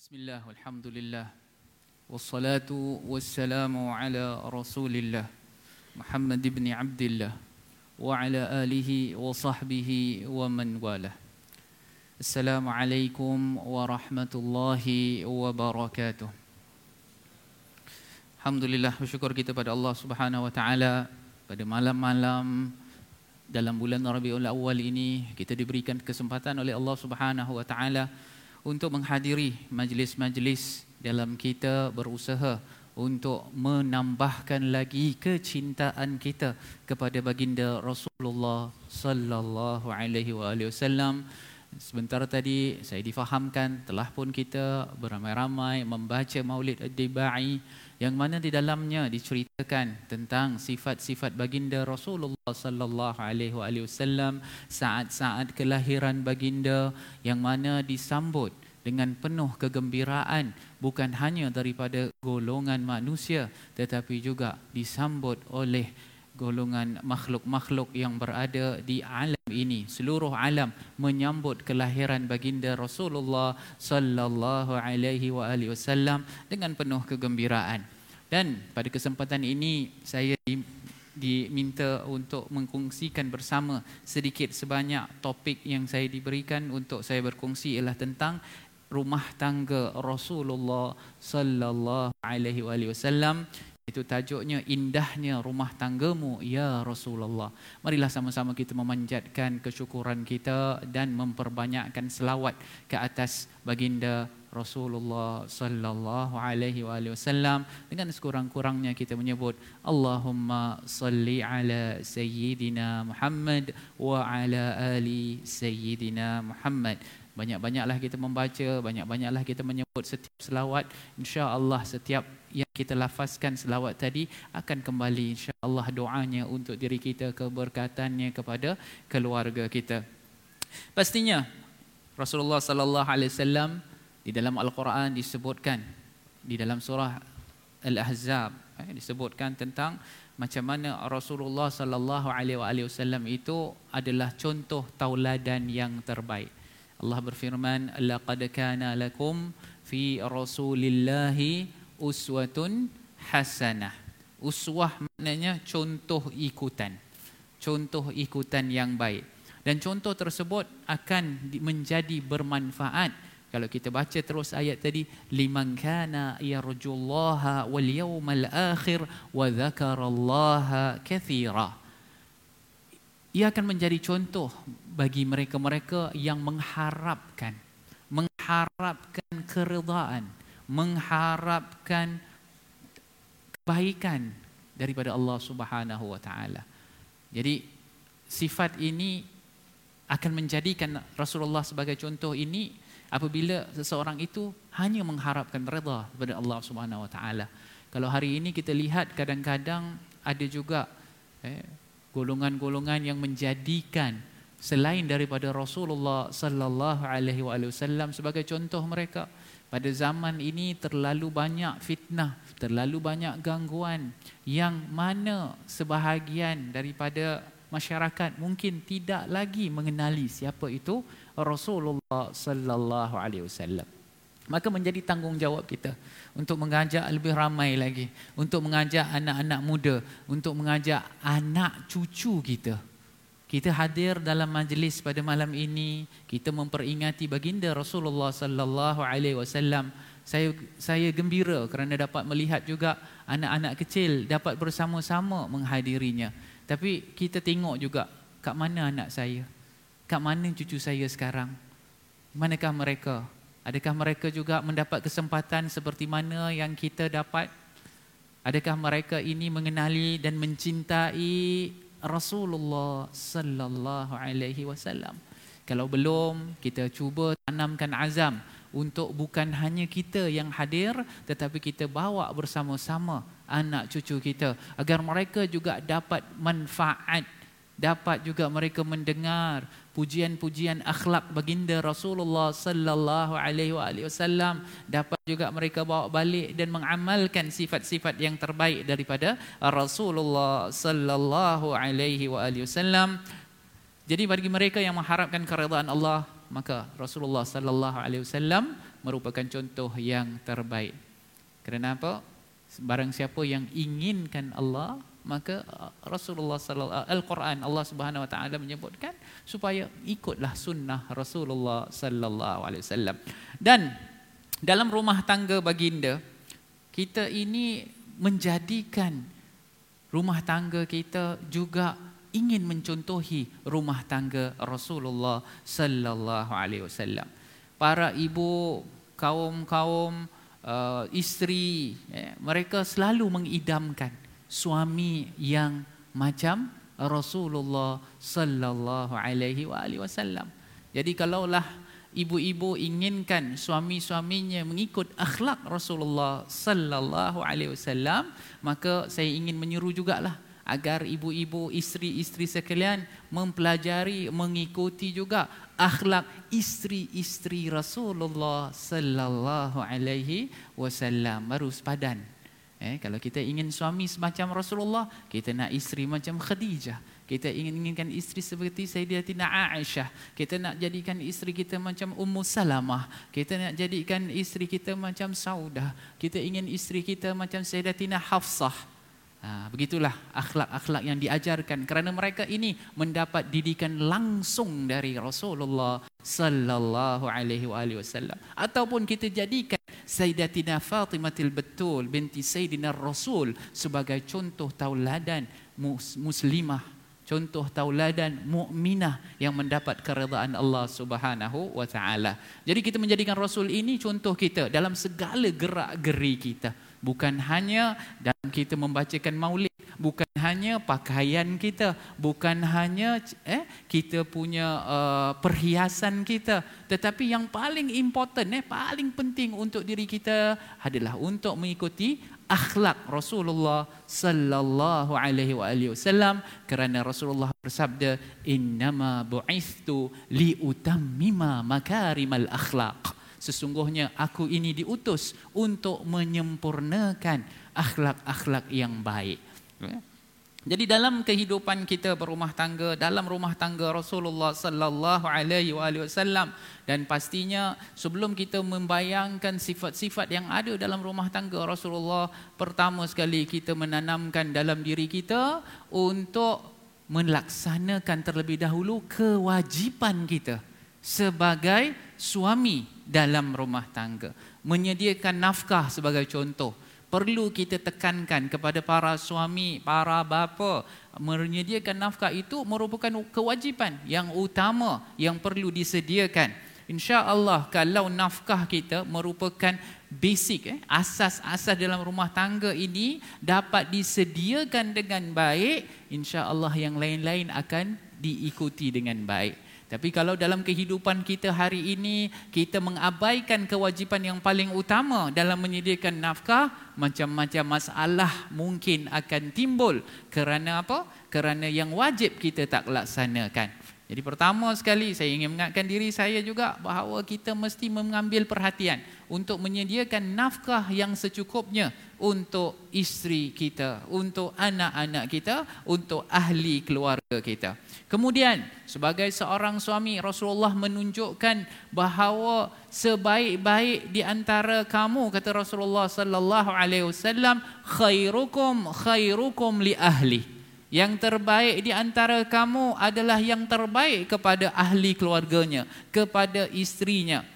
Bismillah, Alhamdulillah. Wassalatu wassalamu ala Rasulillah Muhammad ibn Abdullah Wa ala alihi wa sahbihi wa man walah. Assalamualaikum warahmatullahi wabarakatuh Alhamdulillah, bersyukur kita pada Allah subhanahu wa ta'ala Pada malam-malam dalam bulan Rabiul Awal ini Kita diberikan kesempatan oleh Allah subhanahu wa ta'ala untuk menghadiri majlis-majlis dalam kita berusaha untuk menambahkan lagi kecintaan kita kepada baginda Rasulullah sallallahu alaihi wasallam. Sebentar tadi saya difahamkan telah pun kita beramai-ramai membaca Maulid Ad-Dibai yang mana di dalamnya diceritakan tentang sifat-sifat baginda Rasulullah sallallahu alaihi wasallam saat-saat kelahiran baginda yang mana disambut dengan penuh kegembiraan bukan hanya daripada golongan manusia tetapi juga disambut oleh golongan makhluk-makhluk yang berada di alam ini. Seluruh alam menyambut kelahiran baginda Rasulullah sallallahu alaihi wa alihi wasallam dengan penuh kegembiraan. Dan pada kesempatan ini saya diminta untuk mengkongsikan bersama sedikit sebanyak topik yang saya diberikan untuk saya berkongsi ialah tentang rumah tangga Rasulullah sallallahu alaihi wasallam itu tajuknya indahnya rumah tanggamu ya Rasulullah. Marilah sama-sama kita memanjatkan kesyukuran kita dan memperbanyakkan selawat ke atas baginda Rasulullah sallallahu alaihi wasallam dengan sekurang-kurangnya kita menyebut Allahumma salli ala sayyidina Muhammad wa ala ali sayyidina Muhammad. Banyak-banyaklah kita membaca, banyak-banyaklah kita menyebut setiap selawat. Insya-Allah setiap yang kita lafazkan selawat tadi akan kembali insya-Allah doanya untuk diri kita, keberkatannya kepada keluarga kita. Pastinya Rasulullah sallallahu alaihi wasallam di dalam Al-Quran disebutkan di dalam surah Al-Ahzab eh, disebutkan tentang macam mana Rasulullah sallallahu alaihi wasallam itu adalah contoh tauladan yang terbaik. Allah berfirman laqad kana lakum fi rasulillahi uswatun hasanah. Uswah maknanya contoh ikutan contoh ikutan yang baik. Dan contoh tersebut akan menjadi bermanfaat. Kalau kita baca terus ayat tadi liman kana yarjullaha wal yawmal akhir wa dzakarallaha katsira ia akan menjadi contoh bagi mereka-mereka yang mengharapkan mengharapkan keridaan mengharapkan kebaikan daripada Allah Subhanahu wa taala. Jadi sifat ini akan menjadikan Rasulullah sebagai contoh ini apabila seseorang itu hanya mengharapkan redha daripada Allah Subhanahu wa taala. Kalau hari ini kita lihat kadang-kadang ada juga eh, golongan-golongan yang menjadikan selain daripada Rasulullah sallallahu alaihi wasallam sebagai contoh mereka pada zaman ini terlalu banyak fitnah terlalu banyak gangguan yang mana sebahagian daripada masyarakat mungkin tidak lagi mengenali siapa itu Rasulullah sallallahu alaihi wasallam maka menjadi tanggungjawab kita untuk mengajak lebih ramai lagi untuk mengajak anak-anak muda untuk mengajak anak cucu kita. Kita hadir dalam majlis pada malam ini kita memperingati baginda Rasulullah sallallahu alaihi wasallam. Saya saya gembira kerana dapat melihat juga anak-anak kecil dapat bersama-sama menghadirinya. Tapi kita tengok juga kat mana anak saya kat mana cucu saya sekarang. Manakah mereka Adakah mereka juga mendapat kesempatan seperti mana yang kita dapat? Adakah mereka ini mengenali dan mencintai Rasulullah sallallahu alaihi wasallam? Kalau belum, kita cuba tanamkan azam untuk bukan hanya kita yang hadir tetapi kita bawa bersama-sama anak cucu kita agar mereka juga dapat manfaat dapat juga mereka mendengar pujian-pujian akhlak baginda Rasulullah sallallahu alaihi wasallam dapat juga mereka bawa balik dan mengamalkan sifat-sifat yang terbaik daripada Rasulullah sallallahu alaihi wasallam jadi bagi mereka yang mengharapkan keridhaan Allah maka Rasulullah sallallahu alaihi wasallam merupakan contoh yang terbaik. Kerana apa? Barang siapa yang inginkan Allah, maka uh, Rasulullah sallallahu Al-Quran Allah Subhanahu wa taala menyebutkan supaya ikutlah sunnah Rasulullah sallallahu alaihi wasallam. Dan dalam rumah tangga baginda kita ini menjadikan rumah tangga kita juga ingin mencontohi rumah tangga Rasulullah sallallahu alaihi wasallam. Para ibu kaum-kaum uh, isteri eh, mereka selalu mengidamkan suami yang macam Rasulullah sallallahu alaihi wasallam. Jadi kalaulah ibu-ibu inginkan suami-suaminya mengikut akhlak Rasulullah sallallahu alaihi wasallam, maka saya ingin menyeru jugalah agar ibu-ibu isteri-isteri sekalian mempelajari mengikuti juga akhlak isteri-isteri Rasulullah sallallahu alaihi wasallam baru sepadan Eh, kalau kita ingin suami semacam Rasulullah, kita nak isteri macam Khadijah. Kita ingin inginkan isteri seperti Sayyidatina Aisyah. Kita nak jadikan isteri kita macam Ummu Salamah. Kita nak jadikan isteri kita macam Saudah. Kita ingin isteri kita macam Sayyidatina Hafsah. Ha, begitulah akhlak-akhlak yang diajarkan kerana mereka ini mendapat didikan langsung dari Rasulullah sallallahu alaihi wasallam ataupun kita jadikan Sayyidatina Fatimatul Betul binti Sayyidina Rasul sebagai contoh tauladan muslimah contoh tauladan mukminah yang mendapat keredaan Allah Subhanahu wa taala. Jadi kita menjadikan Rasul ini contoh kita dalam segala gerak-geri kita bukan hanya dalam kita membacakan maulid bukan hanya pakaian kita bukan hanya eh kita punya uh, perhiasan kita. Tetapi yang paling important eh paling penting untuk diri kita adalah untuk mengikuti akhlak Rasulullah sallallahu alaihi wasallam kerana Rasulullah bersabda innama bu'istu li utammima makarimal akhlaq sesungguhnya aku ini diutus untuk menyempurnakan akhlak-akhlak yang baik. Ya. Jadi dalam kehidupan kita berumah tangga, dalam rumah tangga Rasulullah sallallahu alaihi wasallam dan pastinya sebelum kita membayangkan sifat-sifat yang ada dalam rumah tangga Rasulullah, pertama sekali kita menanamkan dalam diri kita untuk melaksanakan terlebih dahulu kewajipan kita sebagai suami dalam rumah tangga. Menyediakan nafkah sebagai contoh. Perlu kita tekankan kepada para suami, para bapa. Menyediakan nafkah itu merupakan kewajipan yang utama yang perlu disediakan. Insya Allah kalau nafkah kita merupakan basic, eh, asas-asas dalam rumah tangga ini dapat disediakan dengan baik, insya Allah yang lain-lain akan diikuti dengan baik. Tapi kalau dalam kehidupan kita hari ini kita mengabaikan kewajipan yang paling utama dalam menyediakan nafkah, macam-macam masalah mungkin akan timbul. Kerana apa? Kerana yang wajib kita tak laksanakan. Jadi pertama sekali saya ingin mengingatkan diri saya juga bahawa kita mesti mengambil perhatian untuk menyediakan nafkah yang secukupnya untuk isteri kita, untuk anak-anak kita, untuk ahli keluarga kita. Kemudian sebagai seorang suami Rasulullah menunjukkan bahawa sebaik-baik di antara kamu kata Rasulullah sallallahu alaihi wasallam khairukum khairukum li ahli. Yang terbaik di antara kamu adalah yang terbaik kepada ahli keluarganya, kepada istrinya.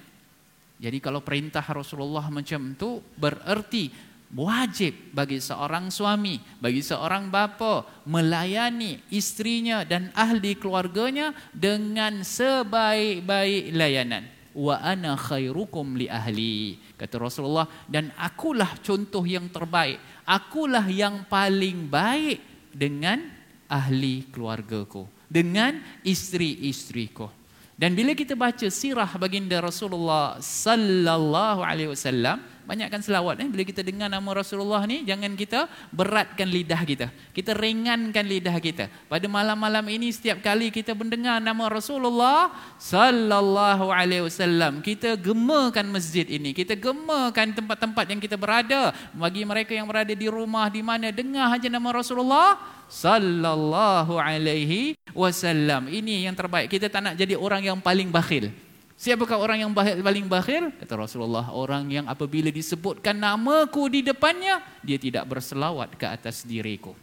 Jadi kalau perintah Rasulullah macam tu bererti wajib bagi seorang suami, bagi seorang bapa melayani istrinya dan ahli keluarganya dengan sebaik-baik layanan. Wa ana khairukum li ahli. Kata Rasulullah dan akulah contoh yang terbaik. Akulah yang paling baik dengan ahli keluargaku, dengan isteri-isteriku. Dan bila kita baca sirah baginda Rasulullah sallallahu alaihi wasallam, banyakkan selawat eh. Bila kita dengar nama Rasulullah ni jangan kita beratkan lidah kita. Kita ringankan lidah kita. Pada malam-malam ini setiap kali kita mendengar nama Rasulullah sallallahu alaihi wasallam kita gemakan masjid ini. Kita gemakan tempat-tempat yang kita berada. Bagi mereka yang berada di rumah di mana dengar saja nama Rasulullah sallallahu alaihi wasallam ini yang terbaik kita tak nak jadi orang yang paling bakhil Siapakah orang yang bakhil, paling bakhil? Kata Rasulullah, orang yang apabila disebutkan namaku di depannya, dia tidak berselawat ke atas diriku.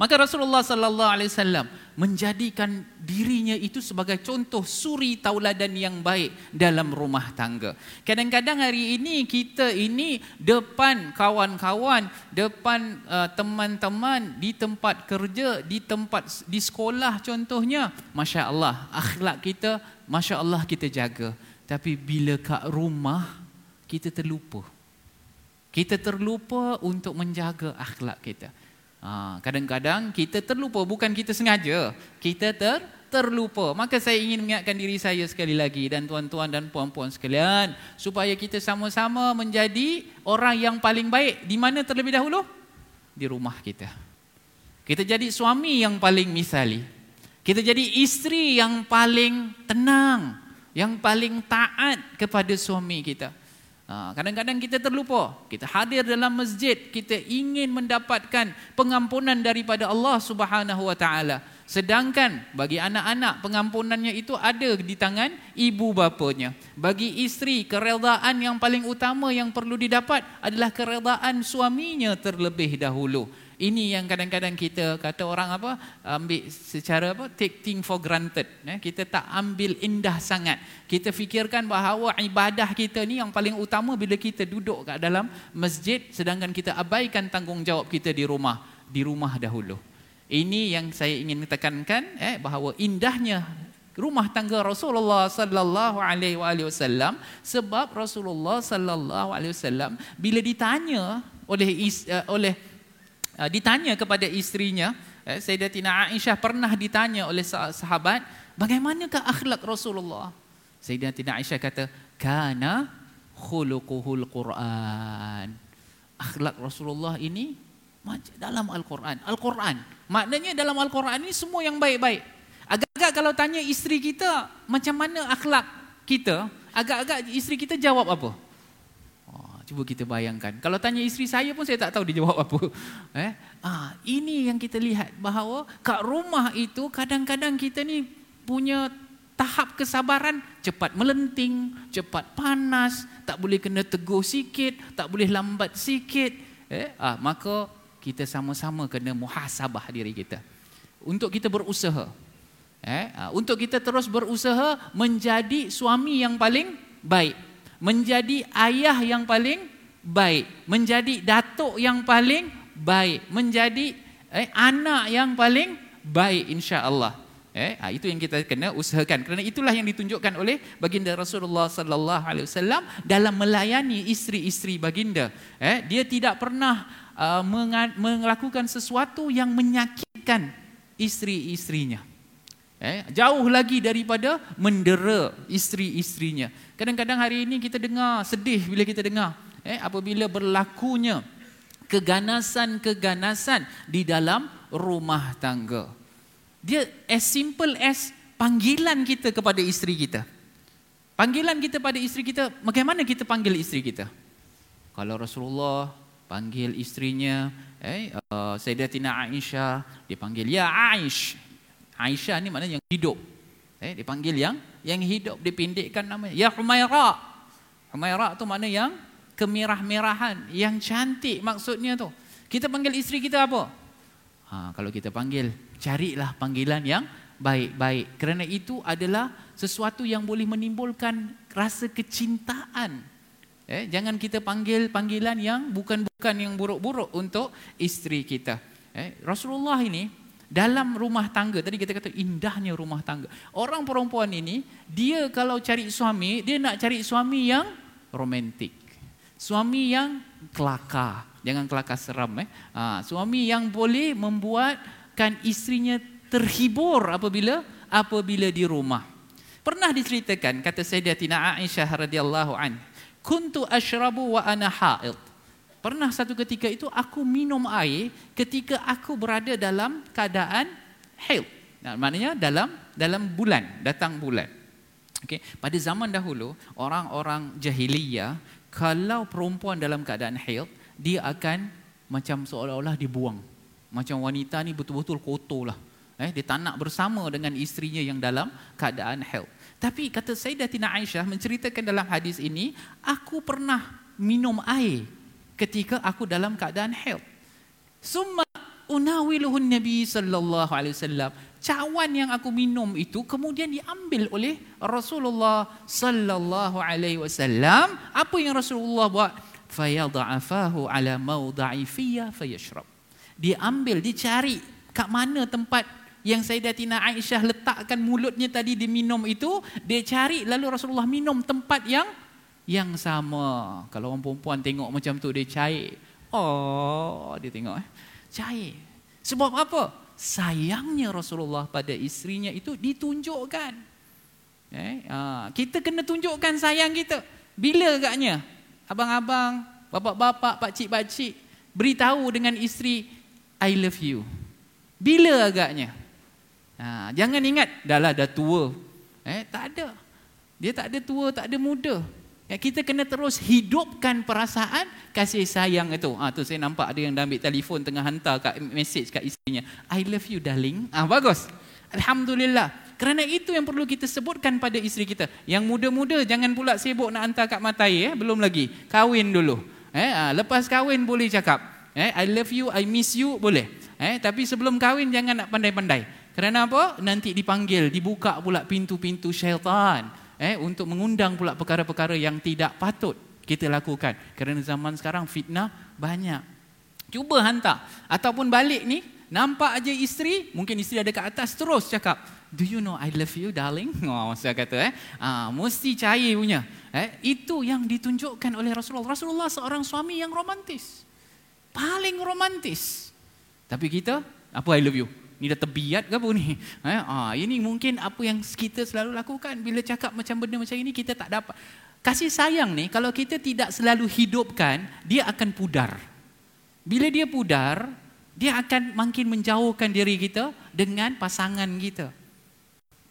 Maka Rasulullah sallallahu alaihi wasallam menjadikan dirinya itu sebagai contoh suri tauladan yang baik dalam rumah tangga. Kadang-kadang hari ini kita ini depan kawan-kawan, depan uh, teman-teman di tempat kerja, di tempat di sekolah contohnya, masya-Allah, akhlak kita masya-Allah kita jaga. Tapi bila kat rumah kita terlupa. Kita terlupa untuk menjaga akhlak kita. Ha, kadang-kadang kita terlupa, bukan kita sengaja. Kita ter, terlupa. Maka saya ingin mengingatkan diri saya sekali lagi dan tuan-tuan dan puan-puan sekalian. Supaya kita sama-sama menjadi orang yang paling baik. Di mana terlebih dahulu? Di rumah kita. Kita jadi suami yang paling misali. Kita jadi isteri yang paling tenang. Yang paling taat kepada suami kita. Ha, kadang-kadang kita terlupa. Kita hadir dalam masjid, kita ingin mendapatkan pengampunan daripada Allah Subhanahu Wa Taala. Sedangkan bagi anak-anak pengampunannya itu ada di tangan ibu bapanya. Bagi isteri keredaan yang paling utama yang perlu didapat adalah keredaan suaminya terlebih dahulu. Ini yang kadang-kadang kita kata orang apa ambil secara apa take thing for granted. Eh, kita tak ambil indah sangat. Kita fikirkan bahawa ibadah kita ni yang paling utama bila kita duduk kat dalam masjid sedangkan kita abaikan tanggungjawab kita di rumah, di rumah dahulu. Ini yang saya ingin tekankan eh bahawa indahnya rumah tangga Rasulullah sallallahu alaihi wasallam sebab Rasulullah sallallahu alaihi wasallam bila ditanya oleh uh, oleh uh, ditanya kepada istrinya eh, Sayyidatina Aisyah pernah ditanya oleh sahabat bagaimanakah akhlak Rasulullah? Sayyidatina Aisyah kata kana khuluquhul Quran. Akhlak Rasulullah ini dalam Al-Quran. Al-Quran. Maknanya dalam Al-Quran ini semua yang baik-baik. Agak-agak kalau tanya isteri kita macam mana akhlak kita? Agak-agak isteri kita jawab apa Cuba kita bayangkan. Kalau tanya isteri saya pun saya tak tahu dia jawab apa. Eh? Ah, ini yang kita lihat bahawa kat rumah itu kadang-kadang kita ni punya tahap kesabaran cepat melenting, cepat panas, tak boleh kena tegur sikit, tak boleh lambat sikit. Eh? Ah, maka kita sama-sama kena muhasabah diri kita. Untuk kita berusaha. Eh? Ah, untuk kita terus berusaha menjadi suami yang paling baik menjadi ayah yang paling baik, menjadi datuk yang paling baik, menjadi eh, anak yang paling baik insya-Allah. Eh, ah, itu yang kita kena usahakan. Kerana itulah yang ditunjukkan oleh baginda Rasulullah sallallahu alaihi wasallam dalam melayani isteri-isteri baginda. Eh, dia tidak pernah uh, melakukan sesuatu yang menyakitkan isteri-istrinya. Eh, jauh lagi daripada mendera isteri-istrinya. Kadang-kadang hari ini kita dengar sedih bila kita dengar eh, apabila berlakunya keganasan-keganasan di dalam rumah tangga. Dia as simple as panggilan kita kepada isteri kita. Panggilan kita pada isteri kita, bagaimana kita panggil isteri kita? Kalau Rasulullah panggil istrinya, eh, uh, Sayyidatina Aisyah, dipanggil Ya Aish, Aisyah ni maknanya yang hidup. Eh, dipanggil yang yang hidup dipindikkan namanya. Ya Humaira. Humaira tu mana yang kemerah-merahan, yang cantik maksudnya tu. Kita panggil isteri kita apa? Ha, kalau kita panggil, carilah panggilan yang baik-baik. Kerana itu adalah sesuatu yang boleh menimbulkan rasa kecintaan. Eh, jangan kita panggil panggilan yang bukan-bukan yang buruk-buruk untuk isteri kita. Eh, Rasulullah ini dalam rumah tangga tadi kita kata indahnya rumah tangga. Orang perempuan ini dia kalau cari suami dia nak cari suami yang romantik. Suami yang kelakar. Jangan kelakar seram eh. Ha, suami yang boleh membuatkan istrinya terhibur apabila apabila di rumah. Pernah diceritakan kata Sayyidatina Aisyah radhiyallahu an kuntu ashrabu wa ana haid Pernah satu ketika itu aku minum air ketika aku berada dalam keadaan haid. Nah, maknanya dalam dalam bulan, datang bulan. Okay. Pada zaman dahulu, orang-orang jahiliyah, kalau perempuan dalam keadaan haid, dia akan macam seolah-olah dibuang. Macam wanita ni betul-betul kotor lah. Eh, dia tak nak bersama dengan isterinya yang dalam keadaan haid. Tapi kata Sayyidatina Aisyah menceritakan dalam hadis ini, aku pernah minum air ketika aku dalam keadaan haid. Summa unawiluhun Nabi sallallahu alaihi wasallam. Cawan yang aku minum itu kemudian diambil oleh Rasulullah sallallahu alaihi wasallam. Apa yang Rasulullah buat? Fayadha'afahu ala mawda'i fiyya fayashrab. Dia ambil, dicari kat mana tempat yang Sayyidatina Aisyah letakkan mulutnya tadi diminum itu, dia cari lalu Rasulullah minum tempat yang yang sama. Kalau orang perempuan tengok macam tu dia cair. Oh, dia tengok eh. Cair. Sebab apa? Sayangnya Rasulullah pada isterinya itu ditunjukkan. Eh, ha, kita kena tunjukkan sayang kita. Bila agaknya? Abang-abang, bapak-bapak, pakcik-pakcik beritahu dengan isteri I love you. Bila agaknya? Ha, jangan ingat, dah lah dah tua. Eh, tak ada. Dia tak ada tua, tak ada muda. Ya, kita kena terus hidupkan perasaan kasih sayang itu. Ha, tu saya nampak ada yang dah ambil telefon tengah hantar kat message kat isterinya. I love you darling. Ah ha, bagus. Alhamdulillah. Kerana itu yang perlu kita sebutkan pada isteri kita. Yang muda-muda jangan pula sibuk nak hantar kat matai eh, belum lagi. Kahwin dulu. Eh, ha, lepas kahwin boleh cakap. Eh, I love you, I miss you boleh. Eh, tapi sebelum kahwin jangan nak pandai-pandai. Kerana apa? Nanti dipanggil, dibuka pula pintu-pintu syaitan eh untuk mengundang pula perkara-perkara yang tidak patut kita lakukan. Kerana zaman sekarang fitnah banyak. Cuba hantar ataupun balik ni nampak aja isteri, mungkin isteri ada kat atas terus cakap, "Do you know I love you, darling?" Oh, saya kata eh, ah mesti cair punya. Eh, itu yang ditunjukkan oleh Rasulullah. Rasulullah seorang suami yang romantis. Paling romantis. Tapi kita, apa I love you? Ni dah terbiat ke apa ni? Eh, ah, ini mungkin apa yang kita selalu lakukan. Bila cakap macam benda macam ini, kita tak dapat. Kasih sayang ni, kalau kita tidak selalu hidupkan, dia akan pudar. Bila dia pudar, dia akan makin menjauhkan diri kita dengan pasangan kita.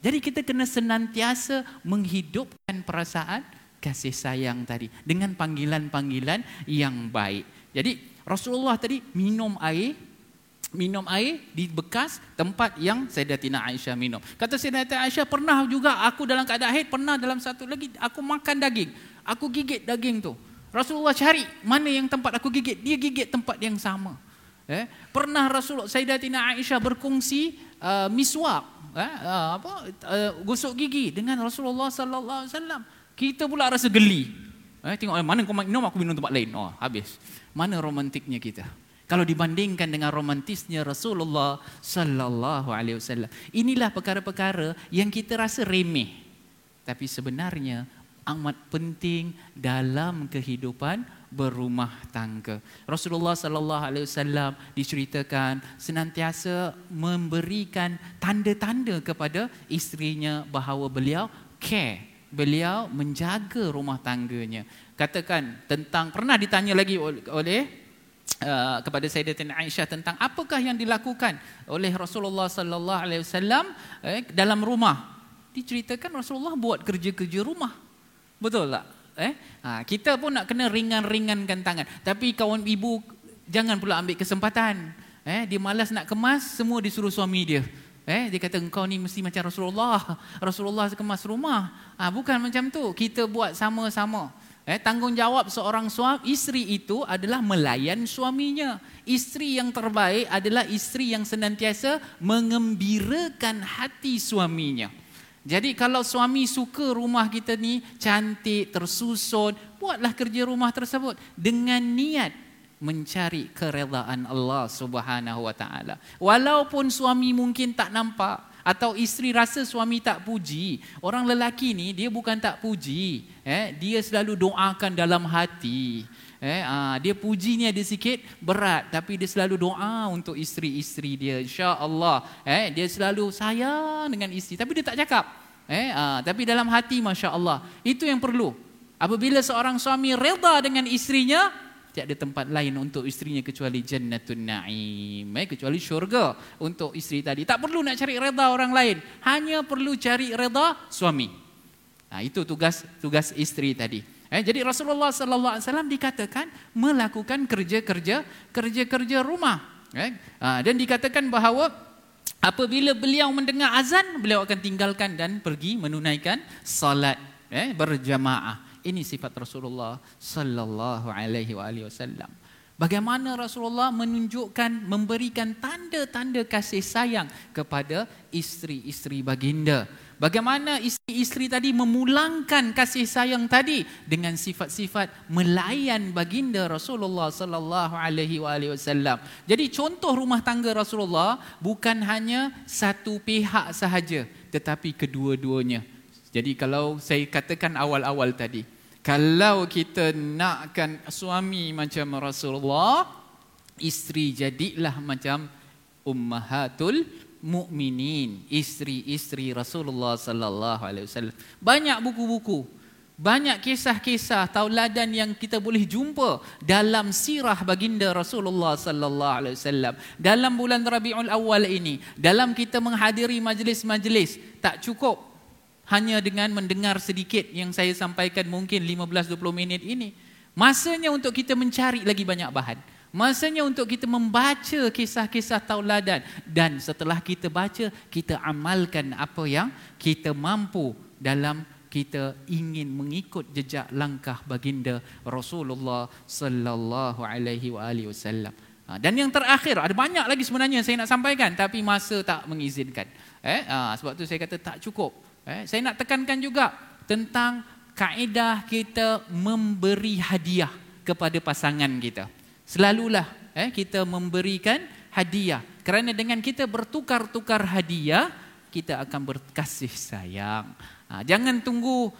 Jadi kita kena senantiasa menghidupkan perasaan kasih sayang tadi dengan panggilan-panggilan yang baik. Jadi Rasulullah tadi minum air minum air di bekas tempat yang Sayyidatina Aisyah minum. Kata Sayyidatina Aisyah, pernah juga aku dalam keadaan haid, pernah dalam satu lagi aku makan daging. Aku gigit daging tu. Rasulullah cari mana yang tempat aku gigit, dia gigit tempat yang sama. Eh, pernah Rasulullah Sayyidatina Aisyah berkongsi uh, miswak, eh, uh, apa uh, gosok gigi dengan Rasulullah sallallahu alaihi wasallam. Kita pula rasa geli. Eh, tengok eh, mana kau minum aku minum tempat lain. Oh, habis. Mana romantiknya kita? Kalau dibandingkan dengan romantisnya Rasulullah sallallahu alaihi wasallam. Inilah perkara-perkara yang kita rasa remeh. Tapi sebenarnya amat penting dalam kehidupan berumah tangga. Rasulullah sallallahu alaihi wasallam diceritakan senantiasa memberikan tanda-tanda kepada isterinya bahawa beliau care, beliau menjaga rumah tangganya. Katakan tentang pernah ditanya lagi oleh Uh, kepada Sayyidatina Aisyah tentang apakah yang dilakukan oleh Rasulullah sallallahu alaihi wasallam eh, dalam rumah. Diceritakan Rasulullah buat kerja-kerja rumah. Betul tak? Eh? Ha, kita pun nak kena ringan-ringankan tangan. Tapi kawan ibu jangan pula ambil kesempatan. Eh, dia malas nak kemas, semua disuruh suami dia. Eh, dia kata engkau ni mesti macam Rasulullah. Rasulullah kemas rumah. Ha, bukan macam tu. Kita buat sama-sama. Eh, tanggungjawab seorang suami, isteri itu adalah melayan suaminya. Isteri yang terbaik adalah isteri yang senantiasa mengembirakan hati suaminya. Jadi kalau suami suka rumah kita ni cantik, tersusun, buatlah kerja rumah tersebut dengan niat mencari keredaan Allah Subhanahu wa taala. Walaupun suami mungkin tak nampak, atau isteri rasa suami tak puji. Orang lelaki ni dia bukan tak puji. Eh dia selalu doakan dalam hati. Eh ah dia puji ni ada sikit berat. Tapi dia selalu doa untuk isteri-isteri dia. insya-Allah. Eh dia selalu sayang dengan isteri. Tapi dia tak cakap. Eh ah tapi dalam hati masya-Allah itu yang perlu. Apabila seorang suami redha dengan isterinya tiada tempat lain untuk isterinya kecuali jannatun na'im eh, kecuali syurga untuk isteri tadi. Tak perlu nak cari redha orang lain. Hanya perlu cari redha suami. Nah itu tugas tugas isteri tadi. Eh, jadi Rasulullah sallallahu alaihi wasallam dikatakan melakukan kerja-kerja kerja-kerja rumah. Eh, dan dikatakan bahawa Apabila beliau mendengar azan, beliau akan tinggalkan dan pergi menunaikan salat eh, berjamaah. Ini sifat Rasulullah sallallahu alaihi wasallam. Bagaimana Rasulullah menunjukkan memberikan tanda-tanda kasih sayang kepada isteri-isteri baginda. Bagaimana isteri-isteri tadi memulangkan kasih sayang tadi dengan sifat-sifat melayan baginda Rasulullah sallallahu alaihi wasallam. Jadi contoh rumah tangga Rasulullah bukan hanya satu pihak sahaja tetapi kedua-duanya. Jadi kalau saya katakan awal-awal tadi, kalau kita nakkan suami macam Rasulullah, isteri jadilah macam ummahatul mukminin, isteri-isteri Rasulullah sallallahu alaihi wasallam. Banyak buku-buku, banyak kisah-kisah tauladan yang kita boleh jumpa dalam sirah baginda Rasulullah sallallahu alaihi wasallam. Dalam bulan Rabiul Awal ini, dalam kita menghadiri majlis-majlis, tak cukup hanya dengan mendengar sedikit yang saya sampaikan mungkin 15-20 minit ini. Masanya untuk kita mencari lagi banyak bahan. Masanya untuk kita membaca kisah-kisah tauladan. Dan setelah kita baca, kita amalkan apa yang kita mampu dalam kita ingin mengikut jejak langkah baginda Rasulullah sallallahu alaihi wasallam. Ha, dan yang terakhir ada banyak lagi sebenarnya saya nak sampaikan tapi masa tak mengizinkan. Eh, ha, sebab tu saya kata tak cukup. Eh, saya nak tekankan juga tentang kaedah kita memberi hadiah kepada pasangan kita. Selalulah eh, kita memberikan hadiah. Kerana dengan kita bertukar-tukar hadiah, kita akan berkasih sayang. Ha, jangan tunggu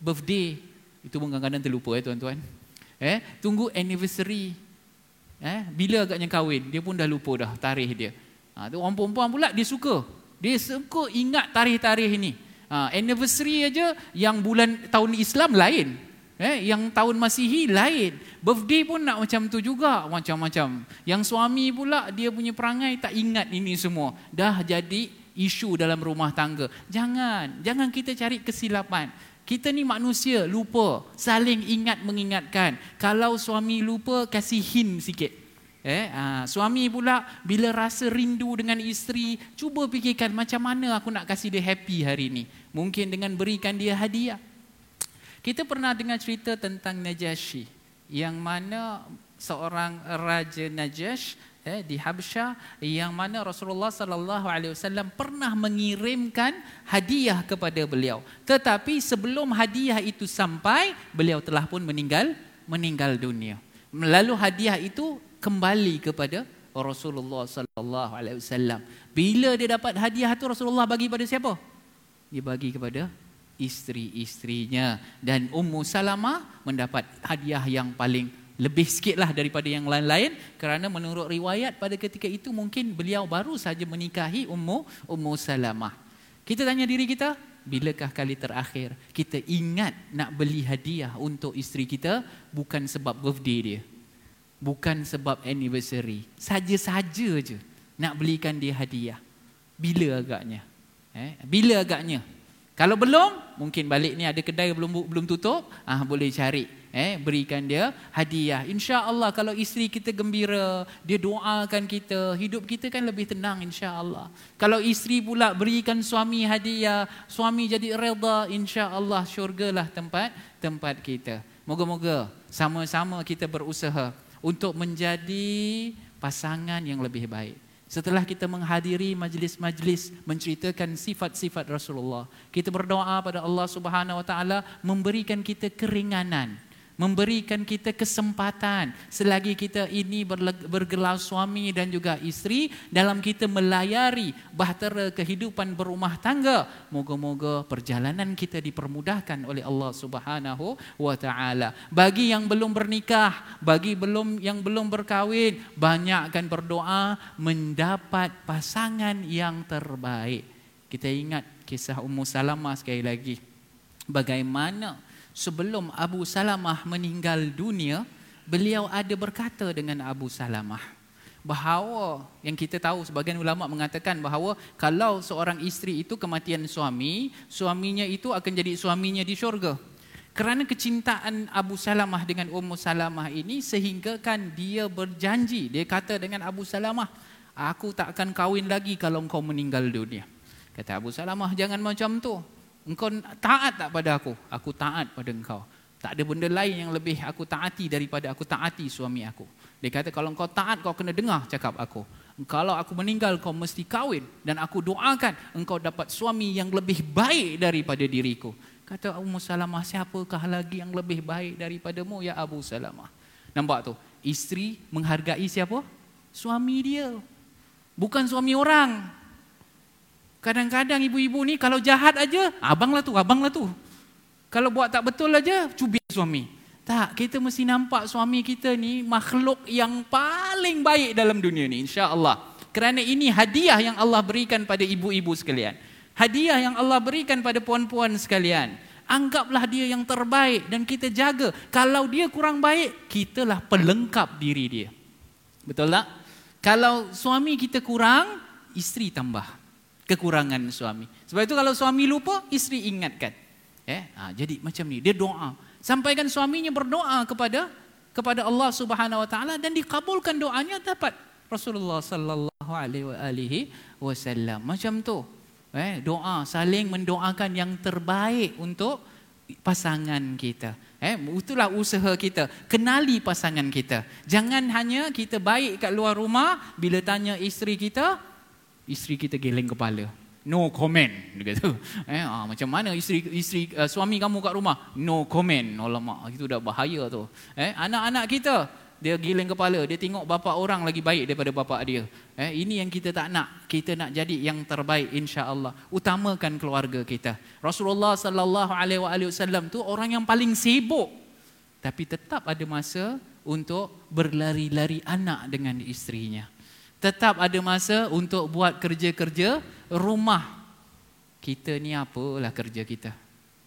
birthday. Itu pun kadang-kadang terlupa ya tuan-tuan. Eh, tunggu anniversary. Eh, bila agaknya kahwin, dia pun dah lupa dah tarikh dia. Ha, tu orang perempuan pula dia suka. Dia suka ingat tarikh-tarikh ini. Ha, anniversary aja yang bulan tahun Islam lain. Eh, yang tahun Masihi lain. Birthday pun nak macam tu juga, macam-macam. Yang suami pula dia punya perangai tak ingat ini semua. Dah jadi isu dalam rumah tangga. Jangan, jangan kita cari kesilapan. Kita ni manusia, lupa. Saling ingat mengingatkan. Kalau suami lupa, kasih hint sikit. Eh, ha, suami pula bila rasa rindu dengan isteri, cuba fikirkan macam mana aku nak kasih dia happy hari ini. Mungkin dengan berikan dia hadiah. Kita pernah dengar cerita tentang Najashi yang mana seorang raja Najash eh, di Habsyah yang mana Rasulullah sallallahu alaihi wasallam pernah mengirimkan hadiah kepada beliau. Tetapi sebelum hadiah itu sampai, beliau telah pun meninggal meninggal dunia. Lalu hadiah itu kembali kepada Rasulullah sallallahu alaihi wasallam. Bila dia dapat hadiah itu Rasulullah bagi pada siapa? Dia bagi kepada isteri-isterinya dan Ummu Salamah mendapat hadiah yang paling lebih sikitlah daripada yang lain-lain kerana menurut riwayat pada ketika itu mungkin beliau baru saja menikahi Ummu Ummu Salamah. Kita tanya diri kita, bilakah kali terakhir kita ingat nak beli hadiah untuk isteri kita bukan sebab birthday dia? Bukan sebab anniversary. Saja-saja je nak belikan dia hadiah. Bila agaknya? Eh, bila agaknya? Kalau belum, mungkin balik ni ada kedai belum belum tutup, ah boleh cari. Eh, berikan dia hadiah. Insya-Allah kalau isteri kita gembira, dia doakan kita, hidup kita kan lebih tenang insya-Allah. Kalau isteri pula berikan suami hadiah, suami jadi redha, insya-Allah syurgalah tempat tempat kita. Moga-moga sama-sama kita berusaha untuk menjadi pasangan yang lebih baik. Setelah kita menghadiri majlis-majlis menceritakan sifat-sifat Rasulullah, kita berdoa pada Allah Subhanahu Wa Taala memberikan kita keringanan memberikan kita kesempatan. Selagi kita ini bergelar suami dan juga isteri dalam kita melayari bahtera kehidupan berumah tangga moga-moga perjalanan kita dipermudahkan oleh Allah Subhanahu wa taala. Bagi yang belum bernikah bagi belum yang belum berkahwin banyakkan berdoa mendapat pasangan yang terbaik. Kita ingat kisah Ummu Salamah sekali lagi. Bagaimana sebelum Abu Salamah meninggal dunia, beliau ada berkata dengan Abu Salamah bahawa yang kita tahu sebagian ulama mengatakan bahawa kalau seorang isteri itu kematian suami, suaminya itu akan jadi suaminya di syurga. Kerana kecintaan Abu Salamah dengan Ummu Salamah ini sehingga kan dia berjanji, dia kata dengan Abu Salamah, Aku tak akan kahwin lagi kalau engkau meninggal dunia. Kata Abu Salamah, jangan macam tu. Engkau taat tak pada aku? Aku taat pada engkau. Tak ada benda lain yang lebih aku taati daripada aku taati suami aku. Dia kata kalau engkau taat kau kena dengar cakap aku. Kalau aku meninggal kau mesti kahwin dan aku doakan engkau dapat suami yang lebih baik daripada diriku. Kata Abu Salamah, siapakah lagi yang lebih baik daripadamu ya Abu Salamah? Nampak tu? Isteri menghargai siapa? Suami dia. Bukan suami orang. Kadang-kadang ibu-ibu ni kalau jahat aja, abanglah tu, abanglah tu. Kalau buat tak betul aja, cubit suami. Tak, kita mesti nampak suami kita ni makhluk yang paling baik dalam dunia ni, insya-Allah. Kerana ini hadiah yang Allah berikan pada ibu-ibu sekalian. Hadiah yang Allah berikan pada puan-puan sekalian. Anggaplah dia yang terbaik dan kita jaga. Kalau dia kurang baik, kitalah pelengkap diri dia. Betul tak? Kalau suami kita kurang, isteri tambah kekurangan suami. Sebab itu kalau suami lupa, isteri ingatkan. Eh, ha, jadi macam ni, dia doa. Sampaikan suaminya berdoa kepada kepada Allah Subhanahu Wa Taala dan dikabulkan doanya dapat Rasulullah Sallallahu Alaihi Wasallam. Macam tu. Eh, doa saling mendoakan yang terbaik untuk pasangan kita. Eh, itulah usaha kita. Kenali pasangan kita. Jangan hanya kita baik kat luar rumah, bila tanya isteri kita, isteri kita geleng kepala. No comment dia kata. Eh, ah, macam mana isteri isteri uh, suami kamu kat rumah? No comment. Alamak, itu dah bahaya tu. Eh, anak-anak kita dia giling kepala, dia tengok bapa orang lagi baik daripada bapa dia. Eh, ini yang kita tak nak. Kita nak jadi yang terbaik insya-Allah. Utamakan keluarga kita. Rasulullah sallallahu alaihi wasallam tu orang yang paling sibuk. Tapi tetap ada masa untuk berlari-lari anak dengan isterinya. Tetap ada masa untuk buat kerja-kerja rumah. Kita ni apalah kerja kita?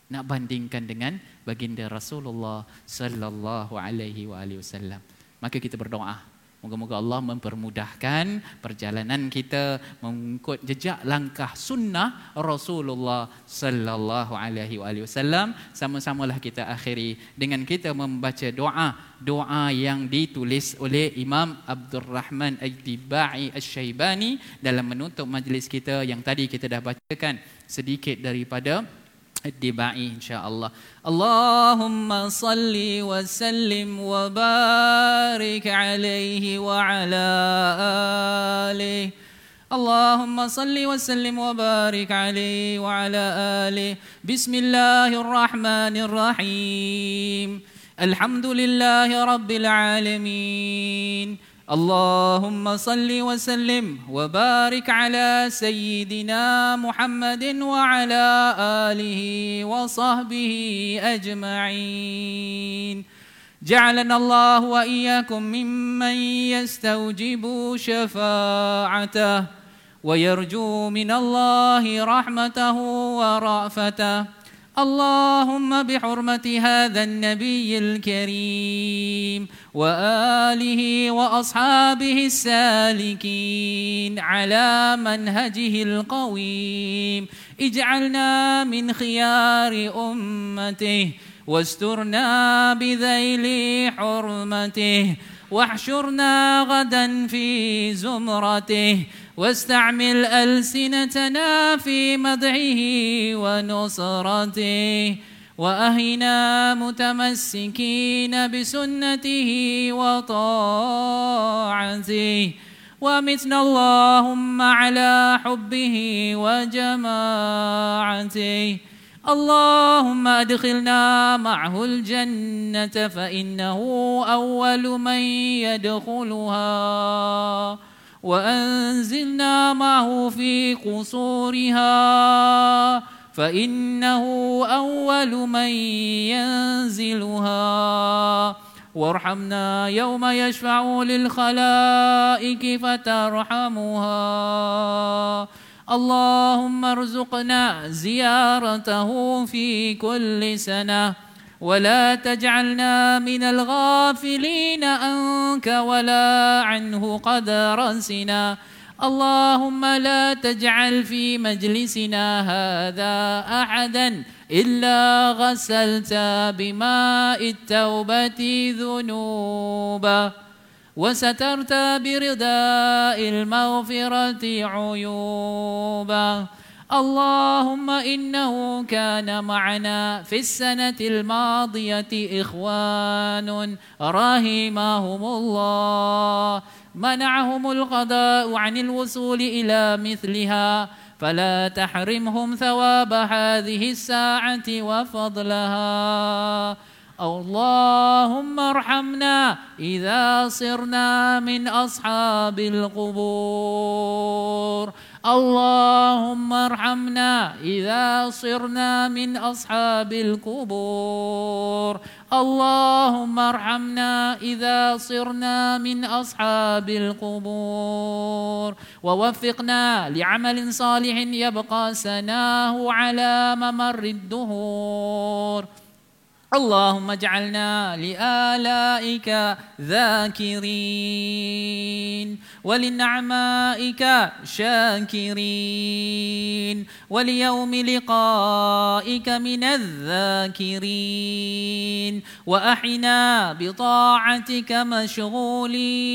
Nak bandingkan dengan baginda Rasulullah sallallahu alaihi wasallam maka kita berdoa moga-moga Allah mempermudahkan perjalanan kita mengikut jejak langkah sunnah Rasulullah sallallahu alaihi wasallam. Sama-samalah kita akhiri dengan kita membaca doa doa yang ditulis oleh Imam Abdul Rahman Al-Tibai Al-Syaibani dalam menutup majlis kita yang tadi kita dah bacakan sedikit daripada اتباعي إن شاء الله. اللهم صل وسلم وبارك عليه وعلى آله. اللهم صل وسلم وبارك عليه وعلى آله. بسم الله الرحمن الرحيم. الحمد لله رب العالمين. اللهم صل وسلم وبارك على سيدنا محمد وعلى آله وصحبه أجمعين. جعلنا الله وإياكم ممن يستوجب شفاعته ويرجو من الله رحمته ورأفته. اللهم بحرمة هذا النبي الكريم وآله وأصحابه السالكين على منهجه القويم. اجعلنا من خيار أمته واسترنا بذيل حرمته واحشرنا غدا في زمرته واستعمل ألسنتنا في مدعه ونصرته وأهنا متمسكين بسنته وطاعته. ومتنا اللهم على حبه وجماعته. اللهم أدخلنا معه الجنة فإنه أول من يدخلها. وأنزلنا معه في قصورها فإنه أول من ينزلها. وارحمنا يوم يشفع للخلائق فترحمها. اللهم ارزقنا زيارته في كل سنة. ولا تجعلنا من الغافلين عنك ولا عنه قد رسنا اللهم لا تجعل في مجلسنا هذا أحدا إلا غسلت بماء التوبة ذنوبه وسترت برداء المغفرة عيوبه اللهم إنه كان معنا في السنة الماضية إخوان. رحمهم الله. منعهم القضاء عن الوصول إلى مثلها. فلا تحرمهم ثواب هذه الساعة وفضلها. اللهم ارحمنا إذا صرنا من أصحاب القبور. اللهم ارحمنا إذا صرنا من أصحاب القبور. اللهم ارحمنا إذا صرنا من أصحاب القبور. ووفقنا لعمل صالح يبقى سناه على ممر الدهور. اللهم اجعلنا لآلائك ذاكرين ولنعمائك شاكرين وليوم لقائك من الذاكرين وأحنا بطاعتك مشغولين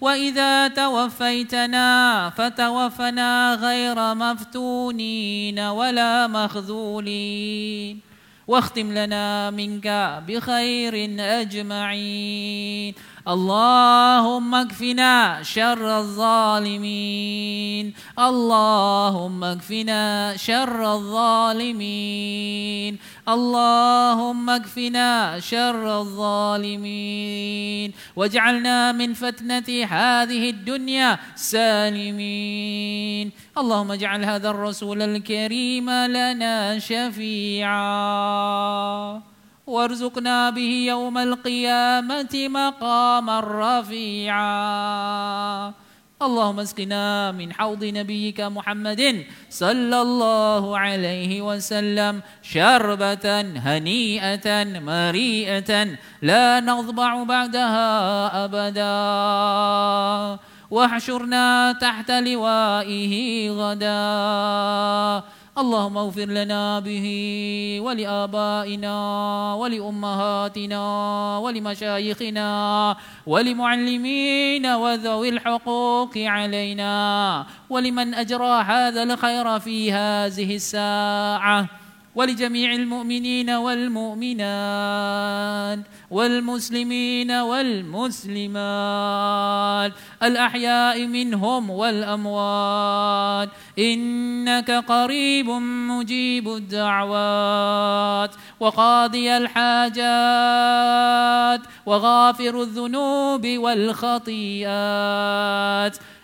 وإذا توفيتنا فتوفنا غير مفتونين ولا مخذولين واختم لنا منك بخير أجمعين. اللهم اكفنا شر الظالمين. اللهم اكفنا شر الظالمين. اللهم اكفنا شر الظالمين. واجعلنا من فتنة هذه الدنيا سالمين. اللهم اجعل هذا الرسول الكريم لنا شفيعا. وارزقنا به يوم القيامة مقاما رفيعا. اللهم اسقنا من حوض نبيك محمد صلى الله عليه وسلم شربة هنيئة مريئة. لا نضبع بعدها أبدا. واحشرنا تحت لوائه غدا. اللهم اغفر لنا به ولآبائنا ولأمهاتنا ولمشايخنا ولمعلمين وذوي الحقوق علينا ولمن أجرى هذا الخير في هذه الساعة. ولجميع المؤمنين والمؤمنات والمسلمين والمسلمات الأحياء منهم والأموات إنك قريب مجيب الدعوات وقاضي الحاجات وغافر الذنوب والخطيئات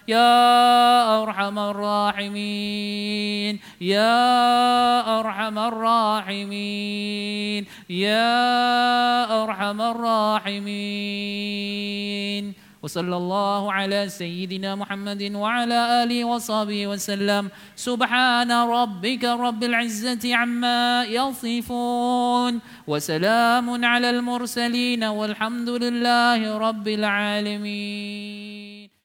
يا أرحم الراحمين يا أرحم الراحمين يا أرحم الراحمين. وصلى الله على سيدنا محمد وعلى آله وصحبه وسلم. سبحان ربك رب العزة عما يصفون وسلام على المرسلين والحمد لله رب العالمين.